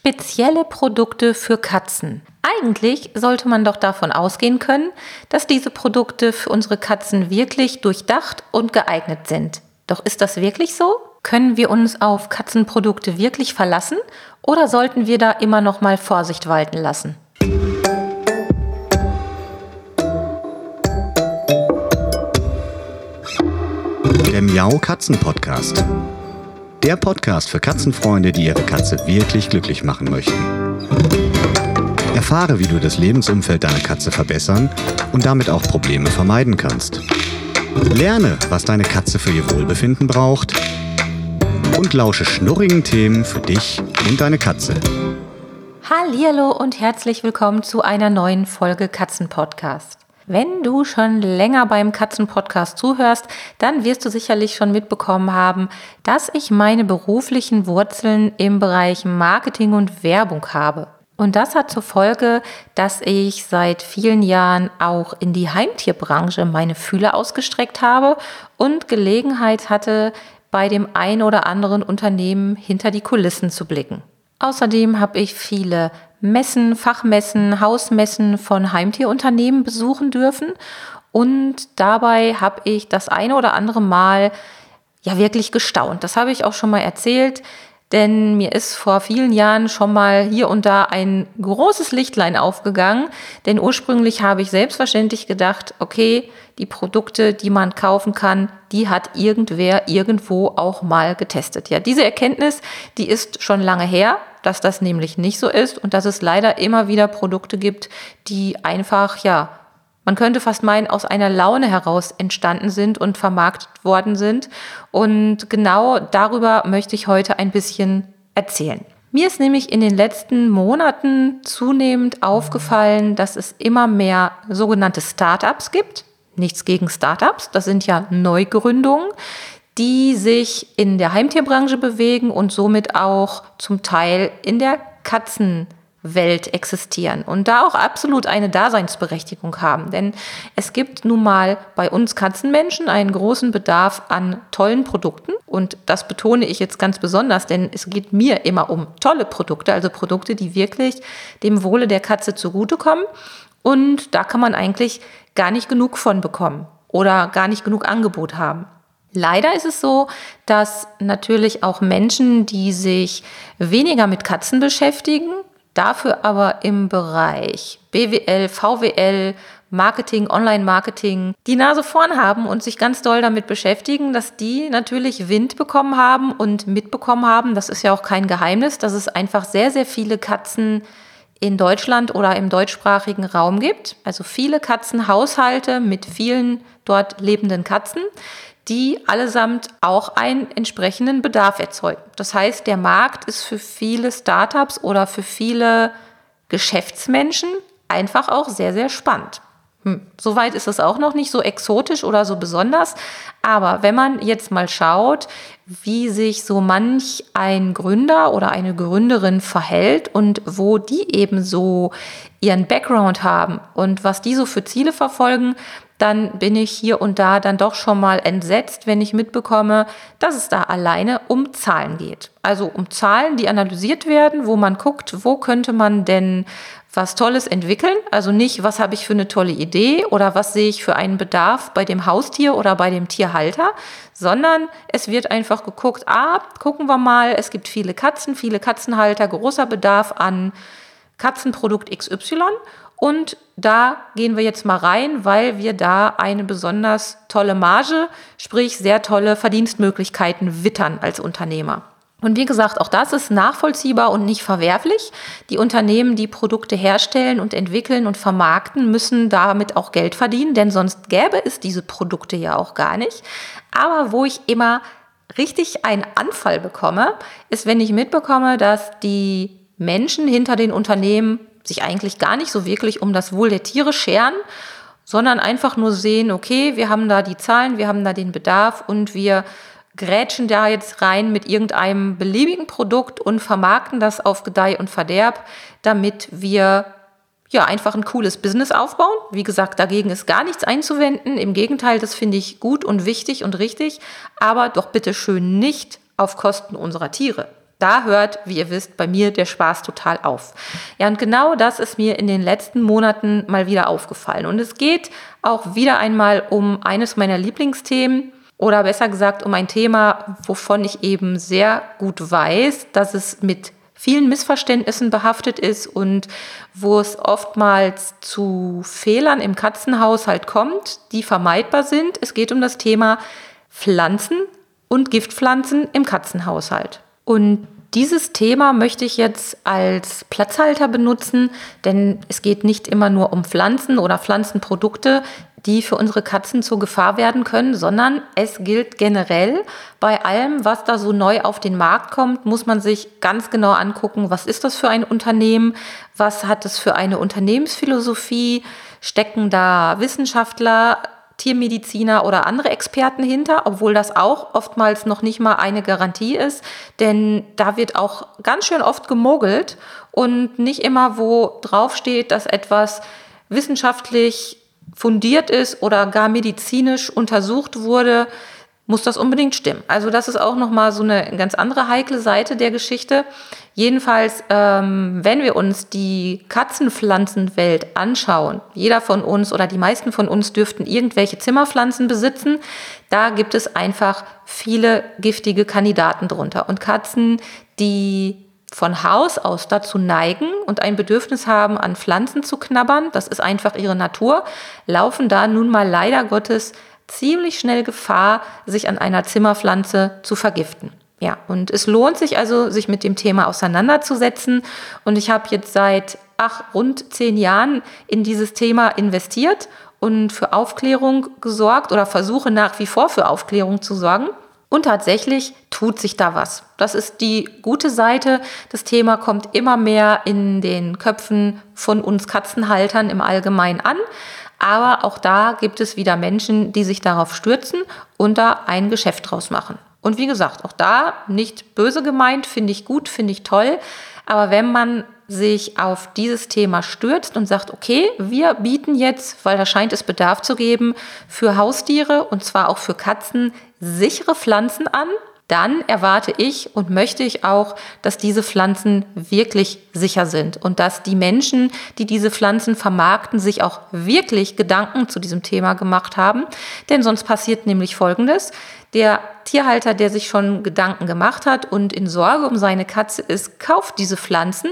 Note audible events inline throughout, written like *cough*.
Spezielle Produkte für Katzen. Eigentlich sollte man doch davon ausgehen können, dass diese Produkte für unsere Katzen wirklich durchdacht und geeignet sind. Doch ist das wirklich so? Können wir uns auf Katzenprodukte wirklich verlassen oder sollten wir da immer noch mal Vorsicht walten lassen? Der Miau Katzen Podcast. Der Podcast für Katzenfreunde, die ihre Katze wirklich glücklich machen möchten. Erfahre, wie du das Lebensumfeld deiner Katze verbessern und damit auch Probleme vermeiden kannst. Lerne, was deine Katze für ihr Wohlbefinden braucht und lausche schnurrigen Themen für dich und deine Katze. Hallo und herzlich willkommen zu einer neuen Folge Katzenpodcast. Wenn du schon länger beim Katzenpodcast zuhörst, dann wirst du sicherlich schon mitbekommen haben, dass ich meine beruflichen Wurzeln im Bereich Marketing und Werbung habe. Und das hat zur Folge, dass ich seit vielen Jahren auch in die Heimtierbranche meine Fühler ausgestreckt habe und Gelegenheit hatte, bei dem ein oder anderen Unternehmen hinter die Kulissen zu blicken. Außerdem habe ich viele Messen, Fachmessen, Hausmessen von Heimtierunternehmen besuchen dürfen. Und dabei habe ich das eine oder andere Mal ja wirklich gestaunt. Das habe ich auch schon mal erzählt, denn mir ist vor vielen Jahren schon mal hier und da ein großes Lichtlein aufgegangen. Denn ursprünglich habe ich selbstverständlich gedacht, okay, die Produkte, die man kaufen kann, die hat irgendwer irgendwo auch mal getestet. Ja, diese Erkenntnis, die ist schon lange her dass das nämlich nicht so ist und dass es leider immer wieder Produkte gibt, die einfach, ja, man könnte fast meinen, aus einer Laune heraus entstanden sind und vermarktet worden sind. Und genau darüber möchte ich heute ein bisschen erzählen. Mir ist nämlich in den letzten Monaten zunehmend aufgefallen, dass es immer mehr sogenannte Startups gibt. Nichts gegen Startups, das sind ja Neugründungen, die sich in der Heimtierbranche bewegen und somit auch zum Teil in der Katzenwelt existieren und da auch absolut eine Daseinsberechtigung haben. Denn es gibt nun mal bei uns Katzenmenschen einen großen Bedarf an tollen Produkten und das betone ich jetzt ganz besonders, denn es geht mir immer um tolle Produkte, also Produkte, die wirklich dem Wohle der Katze zugutekommen und da kann man eigentlich gar nicht genug von bekommen oder gar nicht genug Angebot haben. Leider ist es so, dass natürlich auch Menschen, die sich weniger mit Katzen beschäftigen, dafür aber im Bereich BWL, VWL, Marketing, Online-Marketing die Nase vorn haben und sich ganz doll damit beschäftigen, dass die natürlich Wind bekommen haben und mitbekommen haben, das ist ja auch kein Geheimnis, dass es einfach sehr, sehr viele Katzen in Deutschland oder im deutschsprachigen Raum gibt. Also viele Katzenhaushalte mit vielen dort lebenden Katzen die allesamt auch einen entsprechenden Bedarf erzeugen. Das heißt, der Markt ist für viele Startups oder für viele Geschäftsmenschen einfach auch sehr, sehr spannend. Hm. Soweit ist es auch noch nicht so exotisch oder so besonders. Aber wenn man jetzt mal schaut, wie sich so manch ein Gründer oder eine Gründerin verhält und wo die eben so ihren Background haben und was die so für Ziele verfolgen, dann bin ich hier und da dann doch schon mal entsetzt, wenn ich mitbekomme, dass es da alleine um Zahlen geht. Also um Zahlen, die analysiert werden, wo man guckt, wo könnte man denn was Tolles entwickeln. Also nicht, was habe ich für eine tolle Idee oder was sehe ich für einen Bedarf bei dem Haustier oder bei dem Tierhalter, sondern es wird einfach geguckt, ah, gucken wir mal, es gibt viele Katzen, viele Katzenhalter, großer Bedarf an Katzenprodukt XY und da gehen wir jetzt mal rein, weil wir da eine besonders tolle Marge, sprich sehr tolle Verdienstmöglichkeiten wittern als Unternehmer. Und wie gesagt, auch das ist nachvollziehbar und nicht verwerflich. Die Unternehmen, die Produkte herstellen und entwickeln und vermarkten, müssen damit auch Geld verdienen, denn sonst gäbe es diese Produkte ja auch gar nicht. Aber wo ich immer richtig einen Anfall bekomme, ist, wenn ich mitbekomme, dass die Menschen hinter den Unternehmen sich eigentlich gar nicht so wirklich um das Wohl der Tiere scheren, sondern einfach nur sehen, okay, wir haben da die Zahlen, wir haben da den Bedarf und wir grätschen da jetzt rein mit irgendeinem beliebigen Produkt und vermarkten das auf Gedeih und Verderb, damit wir ja einfach ein cooles Business aufbauen. Wie gesagt, dagegen ist gar nichts einzuwenden. Im Gegenteil, das finde ich gut und wichtig und richtig, aber doch bitte schön nicht auf Kosten unserer Tiere. Da hört, wie ihr wisst, bei mir der Spaß total auf. Ja, und genau das ist mir in den letzten Monaten mal wieder aufgefallen. Und es geht auch wieder einmal um eines meiner Lieblingsthemen oder besser gesagt um ein Thema, wovon ich eben sehr gut weiß, dass es mit vielen Missverständnissen behaftet ist und wo es oftmals zu Fehlern im Katzenhaushalt kommt, die vermeidbar sind. Es geht um das Thema Pflanzen und Giftpflanzen im Katzenhaushalt. Und dieses Thema möchte ich jetzt als Platzhalter benutzen, denn es geht nicht immer nur um Pflanzen oder Pflanzenprodukte, die für unsere Katzen zur Gefahr werden können, sondern es gilt generell bei allem, was da so neu auf den Markt kommt, muss man sich ganz genau angucken, was ist das für ein Unternehmen, was hat es für eine Unternehmensphilosophie, stecken da Wissenschaftler Tiermediziner oder andere Experten hinter, obwohl das auch oftmals noch nicht mal eine Garantie ist, denn da wird auch ganz schön oft gemogelt und nicht immer, wo draufsteht, dass etwas wissenschaftlich fundiert ist oder gar medizinisch untersucht wurde, muss das unbedingt stimmen. Also das ist auch nochmal so eine ganz andere heikle Seite der Geschichte. Jedenfalls, ähm, wenn wir uns die Katzenpflanzenwelt anschauen, jeder von uns oder die meisten von uns dürften irgendwelche Zimmerpflanzen besitzen, da gibt es einfach viele giftige Kandidaten drunter. Und Katzen, die von Haus aus dazu neigen und ein Bedürfnis haben, an Pflanzen zu knabbern, das ist einfach ihre Natur, laufen da nun mal leider Gottes ziemlich schnell Gefahr, sich an einer Zimmerpflanze zu vergiften. Ja, und es lohnt sich also, sich mit dem Thema auseinanderzusetzen. Und ich habe jetzt seit ach, rund zehn Jahren in dieses Thema investiert und für Aufklärung gesorgt oder versuche nach wie vor für Aufklärung zu sorgen. Und tatsächlich tut sich da was. Das ist die gute Seite. Das Thema kommt immer mehr in den Köpfen von uns Katzenhaltern im Allgemeinen an. Aber auch da gibt es wieder Menschen, die sich darauf stürzen und da ein Geschäft draus machen. Und wie gesagt, auch da nicht böse gemeint, finde ich gut, finde ich toll. Aber wenn man sich auf dieses Thema stürzt und sagt, okay, wir bieten jetzt, weil da scheint es Bedarf zu geben, für Haustiere und zwar auch für Katzen sichere Pflanzen an, dann erwarte ich und möchte ich auch, dass diese Pflanzen wirklich sicher sind und dass die Menschen, die diese Pflanzen vermarkten, sich auch wirklich Gedanken zu diesem Thema gemacht haben. Denn sonst passiert nämlich Folgendes. Der Tierhalter, der sich schon Gedanken gemacht hat und in Sorge um seine Katze ist, kauft diese Pflanzen,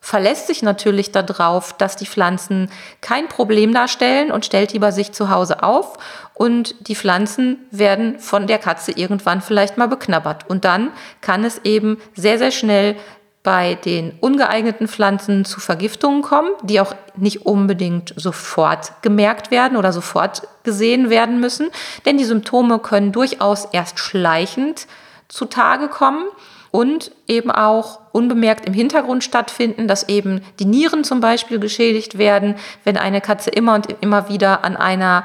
verlässt sich natürlich darauf, dass die Pflanzen kein Problem darstellen und stellt die bei sich zu Hause auf und die Pflanzen werden von der Katze irgendwann vielleicht mal beknabbert. Und dann kann es eben sehr, sehr schnell bei den ungeeigneten Pflanzen zu Vergiftungen kommen, die auch nicht unbedingt sofort gemerkt werden oder sofort gesehen werden müssen, denn die Symptome können durchaus erst schleichend zutage kommen und eben auch unbemerkt im Hintergrund stattfinden, dass eben die Nieren zum Beispiel geschädigt werden, wenn eine Katze immer und immer wieder an einer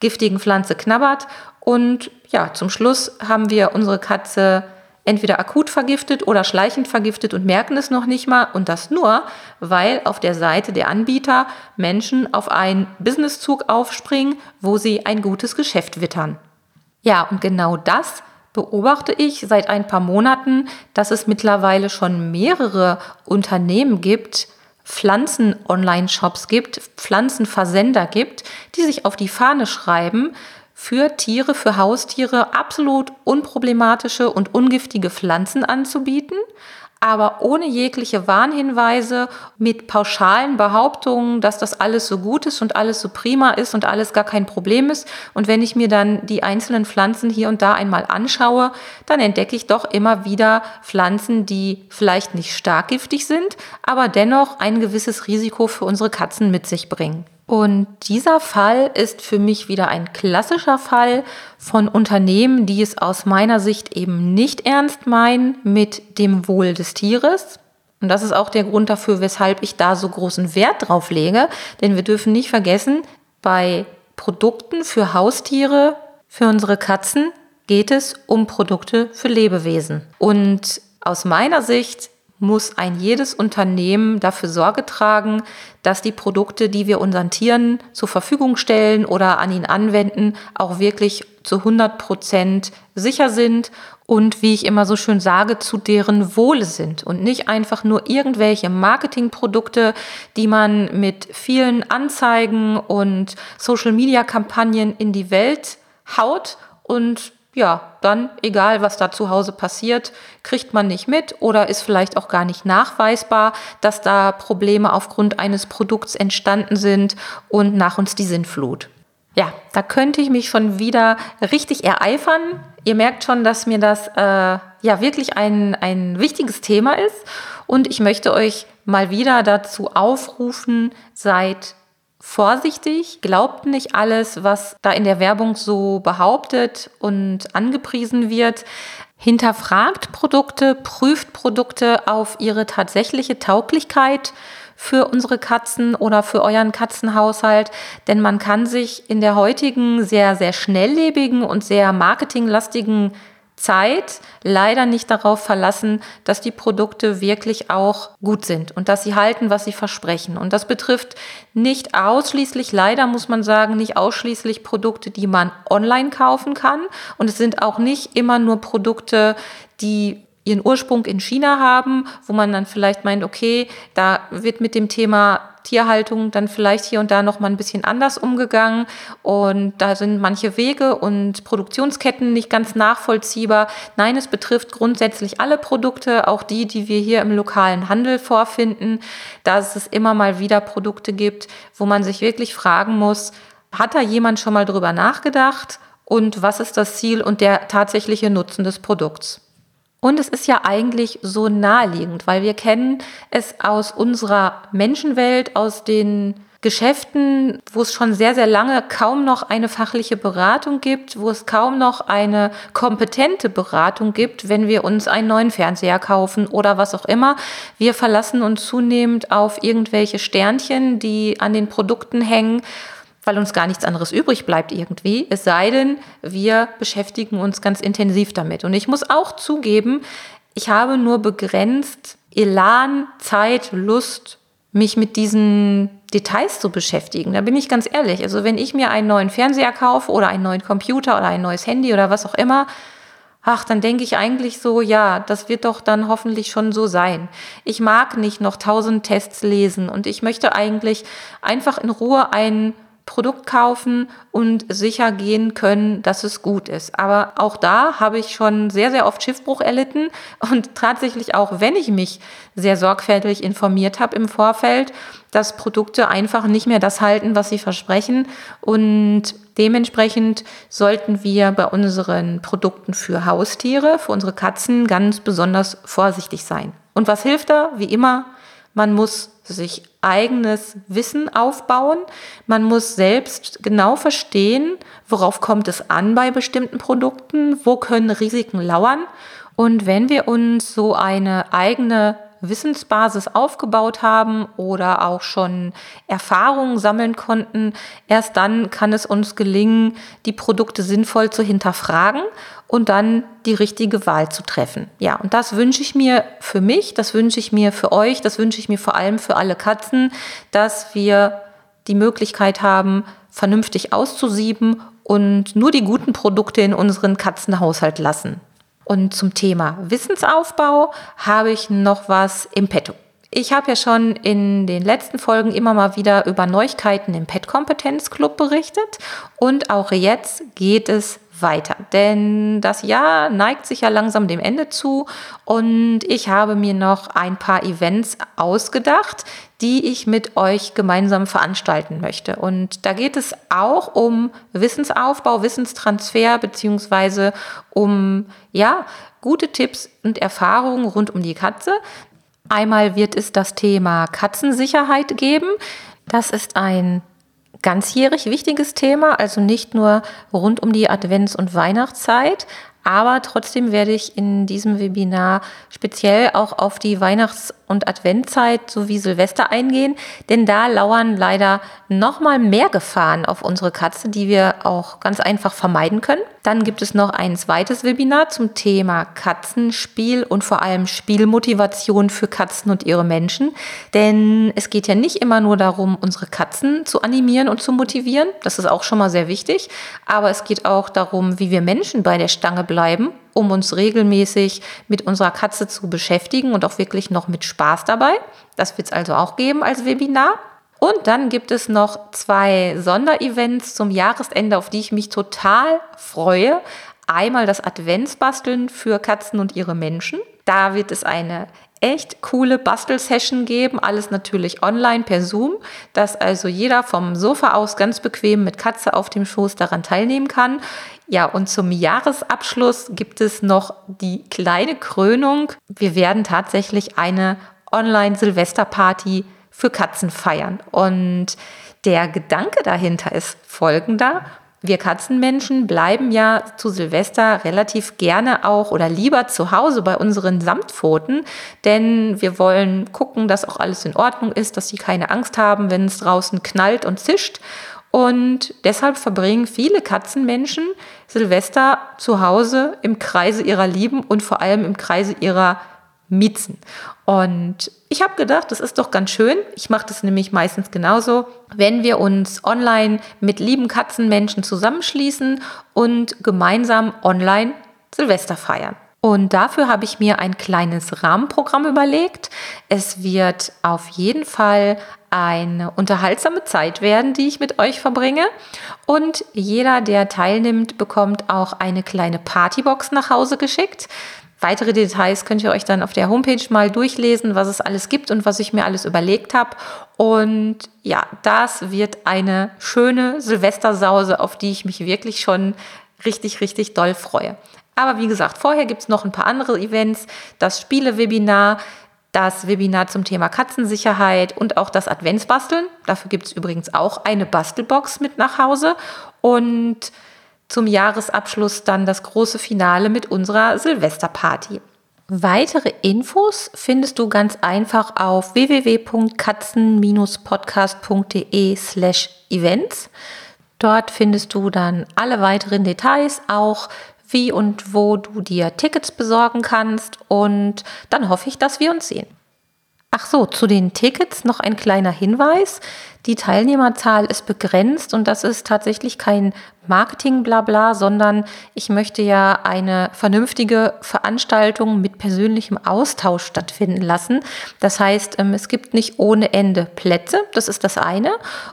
giftigen Pflanze knabbert. Und ja, zum Schluss haben wir unsere Katze entweder akut vergiftet oder schleichend vergiftet und merken es noch nicht mal. Und das nur, weil auf der Seite der Anbieter Menschen auf einen Businesszug aufspringen, wo sie ein gutes Geschäft wittern. Ja, und genau das beobachte ich seit ein paar Monaten, dass es mittlerweile schon mehrere Unternehmen gibt, Pflanzen-Online-Shops gibt, Pflanzenversender gibt, die sich auf die Fahne schreiben, für Tiere, für Haustiere absolut unproblematische und ungiftige Pflanzen anzubieten, aber ohne jegliche Warnhinweise, mit pauschalen Behauptungen, dass das alles so gut ist und alles so prima ist und alles gar kein Problem ist. Und wenn ich mir dann die einzelnen Pflanzen hier und da einmal anschaue, dann entdecke ich doch immer wieder Pflanzen, die vielleicht nicht stark giftig sind, aber dennoch ein gewisses Risiko für unsere Katzen mit sich bringen. Und dieser Fall ist für mich wieder ein klassischer Fall von Unternehmen, die es aus meiner Sicht eben nicht ernst meinen mit dem Wohl des Tieres. Und das ist auch der Grund dafür, weshalb ich da so großen Wert drauf lege. Denn wir dürfen nicht vergessen, bei Produkten für Haustiere, für unsere Katzen, geht es um Produkte für Lebewesen. Und aus meiner Sicht muss ein jedes Unternehmen dafür Sorge tragen, dass die Produkte, die wir unseren Tieren zur Verfügung stellen oder an ihnen anwenden, auch wirklich zu 100 Prozent sicher sind und wie ich immer so schön sage, zu deren Wohle sind und nicht einfach nur irgendwelche Marketingprodukte, die man mit vielen Anzeigen und Social-Media-Kampagnen in die Welt haut und ja, dann, egal was da zu Hause passiert, kriegt man nicht mit oder ist vielleicht auch gar nicht nachweisbar, dass da Probleme aufgrund eines Produkts entstanden sind und nach uns die Sinnflut. Ja, da könnte ich mich schon wieder richtig ereifern. Ihr merkt schon, dass mir das äh, ja wirklich ein, ein wichtiges Thema ist. Und ich möchte euch mal wieder dazu aufrufen, seid vorsichtig, glaubt nicht alles, was da in der Werbung so behauptet und angepriesen wird. Hinterfragt Produkte, prüft Produkte auf ihre tatsächliche Tauglichkeit für unsere Katzen oder für euren Katzenhaushalt, denn man kann sich in der heutigen sehr, sehr schnelllebigen und sehr marketinglastigen Zeit leider nicht darauf verlassen, dass die Produkte wirklich auch gut sind und dass sie halten, was sie versprechen. Und das betrifft nicht ausschließlich, leider muss man sagen, nicht ausschließlich Produkte, die man online kaufen kann. Und es sind auch nicht immer nur Produkte, die ihren Ursprung in China haben, wo man dann vielleicht meint, okay, da wird mit dem Thema Tierhaltung dann vielleicht hier und da noch mal ein bisschen anders umgegangen und da sind manche Wege und Produktionsketten nicht ganz nachvollziehbar. Nein, es betrifft grundsätzlich alle Produkte, auch die, die wir hier im lokalen Handel vorfinden, dass es immer mal wieder Produkte gibt, wo man sich wirklich fragen muss, hat da jemand schon mal drüber nachgedacht und was ist das Ziel und der tatsächliche Nutzen des Produkts? Und es ist ja eigentlich so naheliegend, weil wir kennen es aus unserer Menschenwelt, aus den Geschäften, wo es schon sehr, sehr lange kaum noch eine fachliche Beratung gibt, wo es kaum noch eine kompetente Beratung gibt, wenn wir uns einen neuen Fernseher kaufen oder was auch immer. Wir verlassen uns zunehmend auf irgendwelche Sternchen, die an den Produkten hängen weil uns gar nichts anderes übrig bleibt irgendwie, es sei denn, wir beschäftigen uns ganz intensiv damit. Und ich muss auch zugeben, ich habe nur begrenzt Elan, Zeit, Lust, mich mit diesen Details zu beschäftigen. Da bin ich ganz ehrlich. Also wenn ich mir einen neuen Fernseher kaufe oder einen neuen Computer oder ein neues Handy oder was auch immer, ach, dann denke ich eigentlich so, ja, das wird doch dann hoffentlich schon so sein. Ich mag nicht noch tausend Tests lesen und ich möchte eigentlich einfach in Ruhe einen Produkt kaufen und sicher gehen können, dass es gut ist. Aber auch da habe ich schon sehr, sehr oft Schiffbruch erlitten und *laughs* tatsächlich auch, wenn ich mich sehr sorgfältig informiert habe im Vorfeld, dass Produkte einfach nicht mehr das halten, was sie versprechen und dementsprechend sollten wir bei unseren Produkten für Haustiere, für unsere Katzen ganz besonders vorsichtig sein. Und was hilft da? Wie immer, man muss sich eigenes Wissen aufbauen. Man muss selbst genau verstehen, worauf kommt es an bei bestimmten Produkten, wo können Risiken lauern. Und wenn wir uns so eine eigene Wissensbasis aufgebaut haben oder auch schon Erfahrungen sammeln konnten, erst dann kann es uns gelingen, die Produkte sinnvoll zu hinterfragen und dann die richtige Wahl zu treffen. Ja, und das wünsche ich mir für mich, das wünsche ich mir für euch, das wünsche ich mir vor allem für alle Katzen, dass wir die Möglichkeit haben, vernünftig auszusieben und nur die guten Produkte in unseren Katzenhaushalt lassen. Und zum Thema Wissensaufbau habe ich noch was im Petto. Ich habe ja schon in den letzten Folgen immer mal wieder über Neuigkeiten im Pet Kompetenzclub berichtet und auch jetzt geht es weiter. Denn das Jahr neigt sich ja langsam dem Ende zu und ich habe mir noch ein paar Events ausgedacht, die ich mit euch gemeinsam veranstalten möchte. Und da geht es auch um Wissensaufbau, Wissenstransfer beziehungsweise um ja, gute Tipps und Erfahrungen rund um die Katze. Einmal wird es das Thema Katzensicherheit geben. Das ist ein ganzjährig wichtiges Thema, also nicht nur rund um die Advents- und Weihnachtszeit, aber trotzdem werde ich in diesem Webinar speziell auch auf die Weihnachts- und Adventzeit sowie Silvester eingehen, denn da lauern leider noch mal mehr Gefahren auf unsere Katze, die wir auch ganz einfach vermeiden können. Dann gibt es noch ein zweites Webinar zum Thema Katzenspiel und vor allem Spielmotivation für Katzen und ihre Menschen, denn es geht ja nicht immer nur darum, unsere Katzen zu animieren und zu motivieren, das ist auch schon mal sehr wichtig, aber es geht auch darum, wie wir Menschen bei der Stange bleiben um uns regelmäßig mit unserer Katze zu beschäftigen und auch wirklich noch mit Spaß dabei. Das wird es also auch geben als Webinar. Und dann gibt es noch zwei Sonderevents zum Jahresende, auf die ich mich total freue. Einmal das Adventsbasteln für Katzen und ihre Menschen. Da wird es eine echt coole Bastelsession geben, alles natürlich online per Zoom, dass also jeder vom Sofa aus ganz bequem mit Katze auf dem Schoß daran teilnehmen kann. Ja, und zum Jahresabschluss gibt es noch die kleine Krönung. Wir werden tatsächlich eine Online-Silvesterparty für Katzen feiern. Und der Gedanke dahinter ist folgender. Wir Katzenmenschen bleiben ja zu Silvester relativ gerne auch oder lieber zu Hause bei unseren Samtpfoten, denn wir wollen gucken, dass auch alles in Ordnung ist, dass sie keine Angst haben, wenn es draußen knallt und zischt. Und deshalb verbringen viele Katzenmenschen Silvester zu Hause im Kreise ihrer Lieben und vor allem im Kreise ihrer Miezen. Und ich habe gedacht, das ist doch ganz schön. Ich mache das nämlich meistens genauso, wenn wir uns online mit lieben Katzenmenschen zusammenschließen und gemeinsam online Silvester feiern. Und dafür habe ich mir ein kleines Rahmenprogramm überlegt. Es wird auf jeden Fall eine unterhaltsame Zeit werden, die ich mit euch verbringe. Und jeder, der teilnimmt, bekommt auch eine kleine Partybox nach Hause geschickt. Weitere Details könnt ihr euch dann auf der Homepage mal durchlesen, was es alles gibt und was ich mir alles überlegt habe. Und ja, das wird eine schöne Silvestersause, auf die ich mich wirklich schon richtig, richtig doll freue. Aber wie gesagt, vorher gibt es noch ein paar andere Events, das Spiele-Webinar, das Webinar zum Thema Katzensicherheit und auch das Adventsbasteln. Dafür gibt es übrigens auch eine Bastelbox mit nach Hause. Und zum Jahresabschluss dann das große Finale mit unserer Silvesterparty. Weitere Infos findest du ganz einfach auf www.katzen-podcast.de slash events. Dort findest du dann alle weiteren Details, auch wie und wo du dir Tickets besorgen kannst und dann hoffe ich, dass wir uns sehen. Ach so, zu den Tickets noch ein kleiner Hinweis. Die Teilnehmerzahl ist begrenzt und das ist tatsächlich kein Marketing-Blabla, sondern ich möchte ja eine vernünftige Veranstaltung mit persönlichem Austausch stattfinden lassen. Das heißt, ähm, es gibt nicht ohne Ende Plätze, das ist das eine.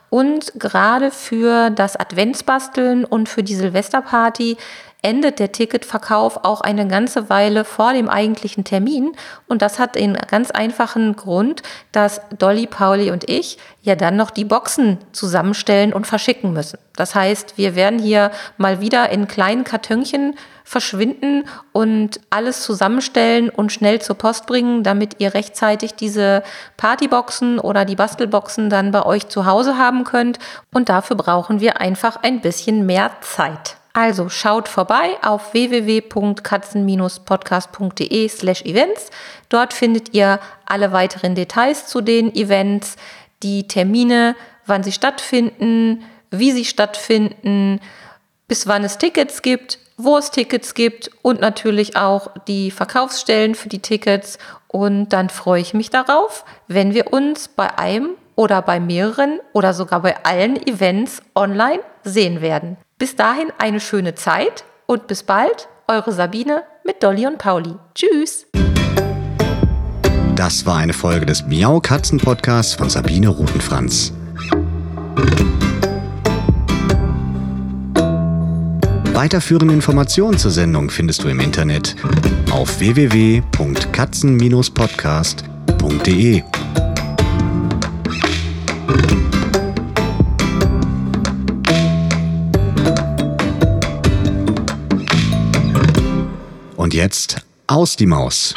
Und gerade für das Adventsbasteln und für die Silvesterparty endet der Ticketverkauf auch eine ganze Weile vor dem eigentlichen Termin. Und das hat den ganz einfachen Grund, dass Dolly, Pauli und ich ja dann noch die Boxen zusammenstellen und verschicken müssen. Das heißt, wir werden hier mal wieder in kleinen Kartönchen verschwinden und alles zusammenstellen und schnell zur Post bringen, damit ihr rechtzeitig diese Partyboxen oder die Bastelboxen dann bei euch zu Hause haben könnt. Und dafür brauchen wir einfach ein bisschen mehr Zeit. Also schaut vorbei auf www.katzen-podcast.de slash events. Dort findet ihr alle weiteren Details zu den Events, die Termine, wann sie stattfinden, wie sie stattfinden, bis wann es Tickets gibt, wo es Tickets gibt und natürlich auch die Verkaufsstellen für die Tickets. Und dann freue ich mich darauf, wenn wir uns bei einem oder bei mehreren oder sogar bei allen Events online sehen werden. Bis dahin eine schöne Zeit und bis bald, eure Sabine mit Dolly und Pauli. Tschüss! Das war eine Folge des Miau Katzen Podcasts von Sabine Rutenfranz. Weiterführende Informationen zur Sendung findest du im Internet auf www.katzen-podcast.de. jetzt aus die Maus.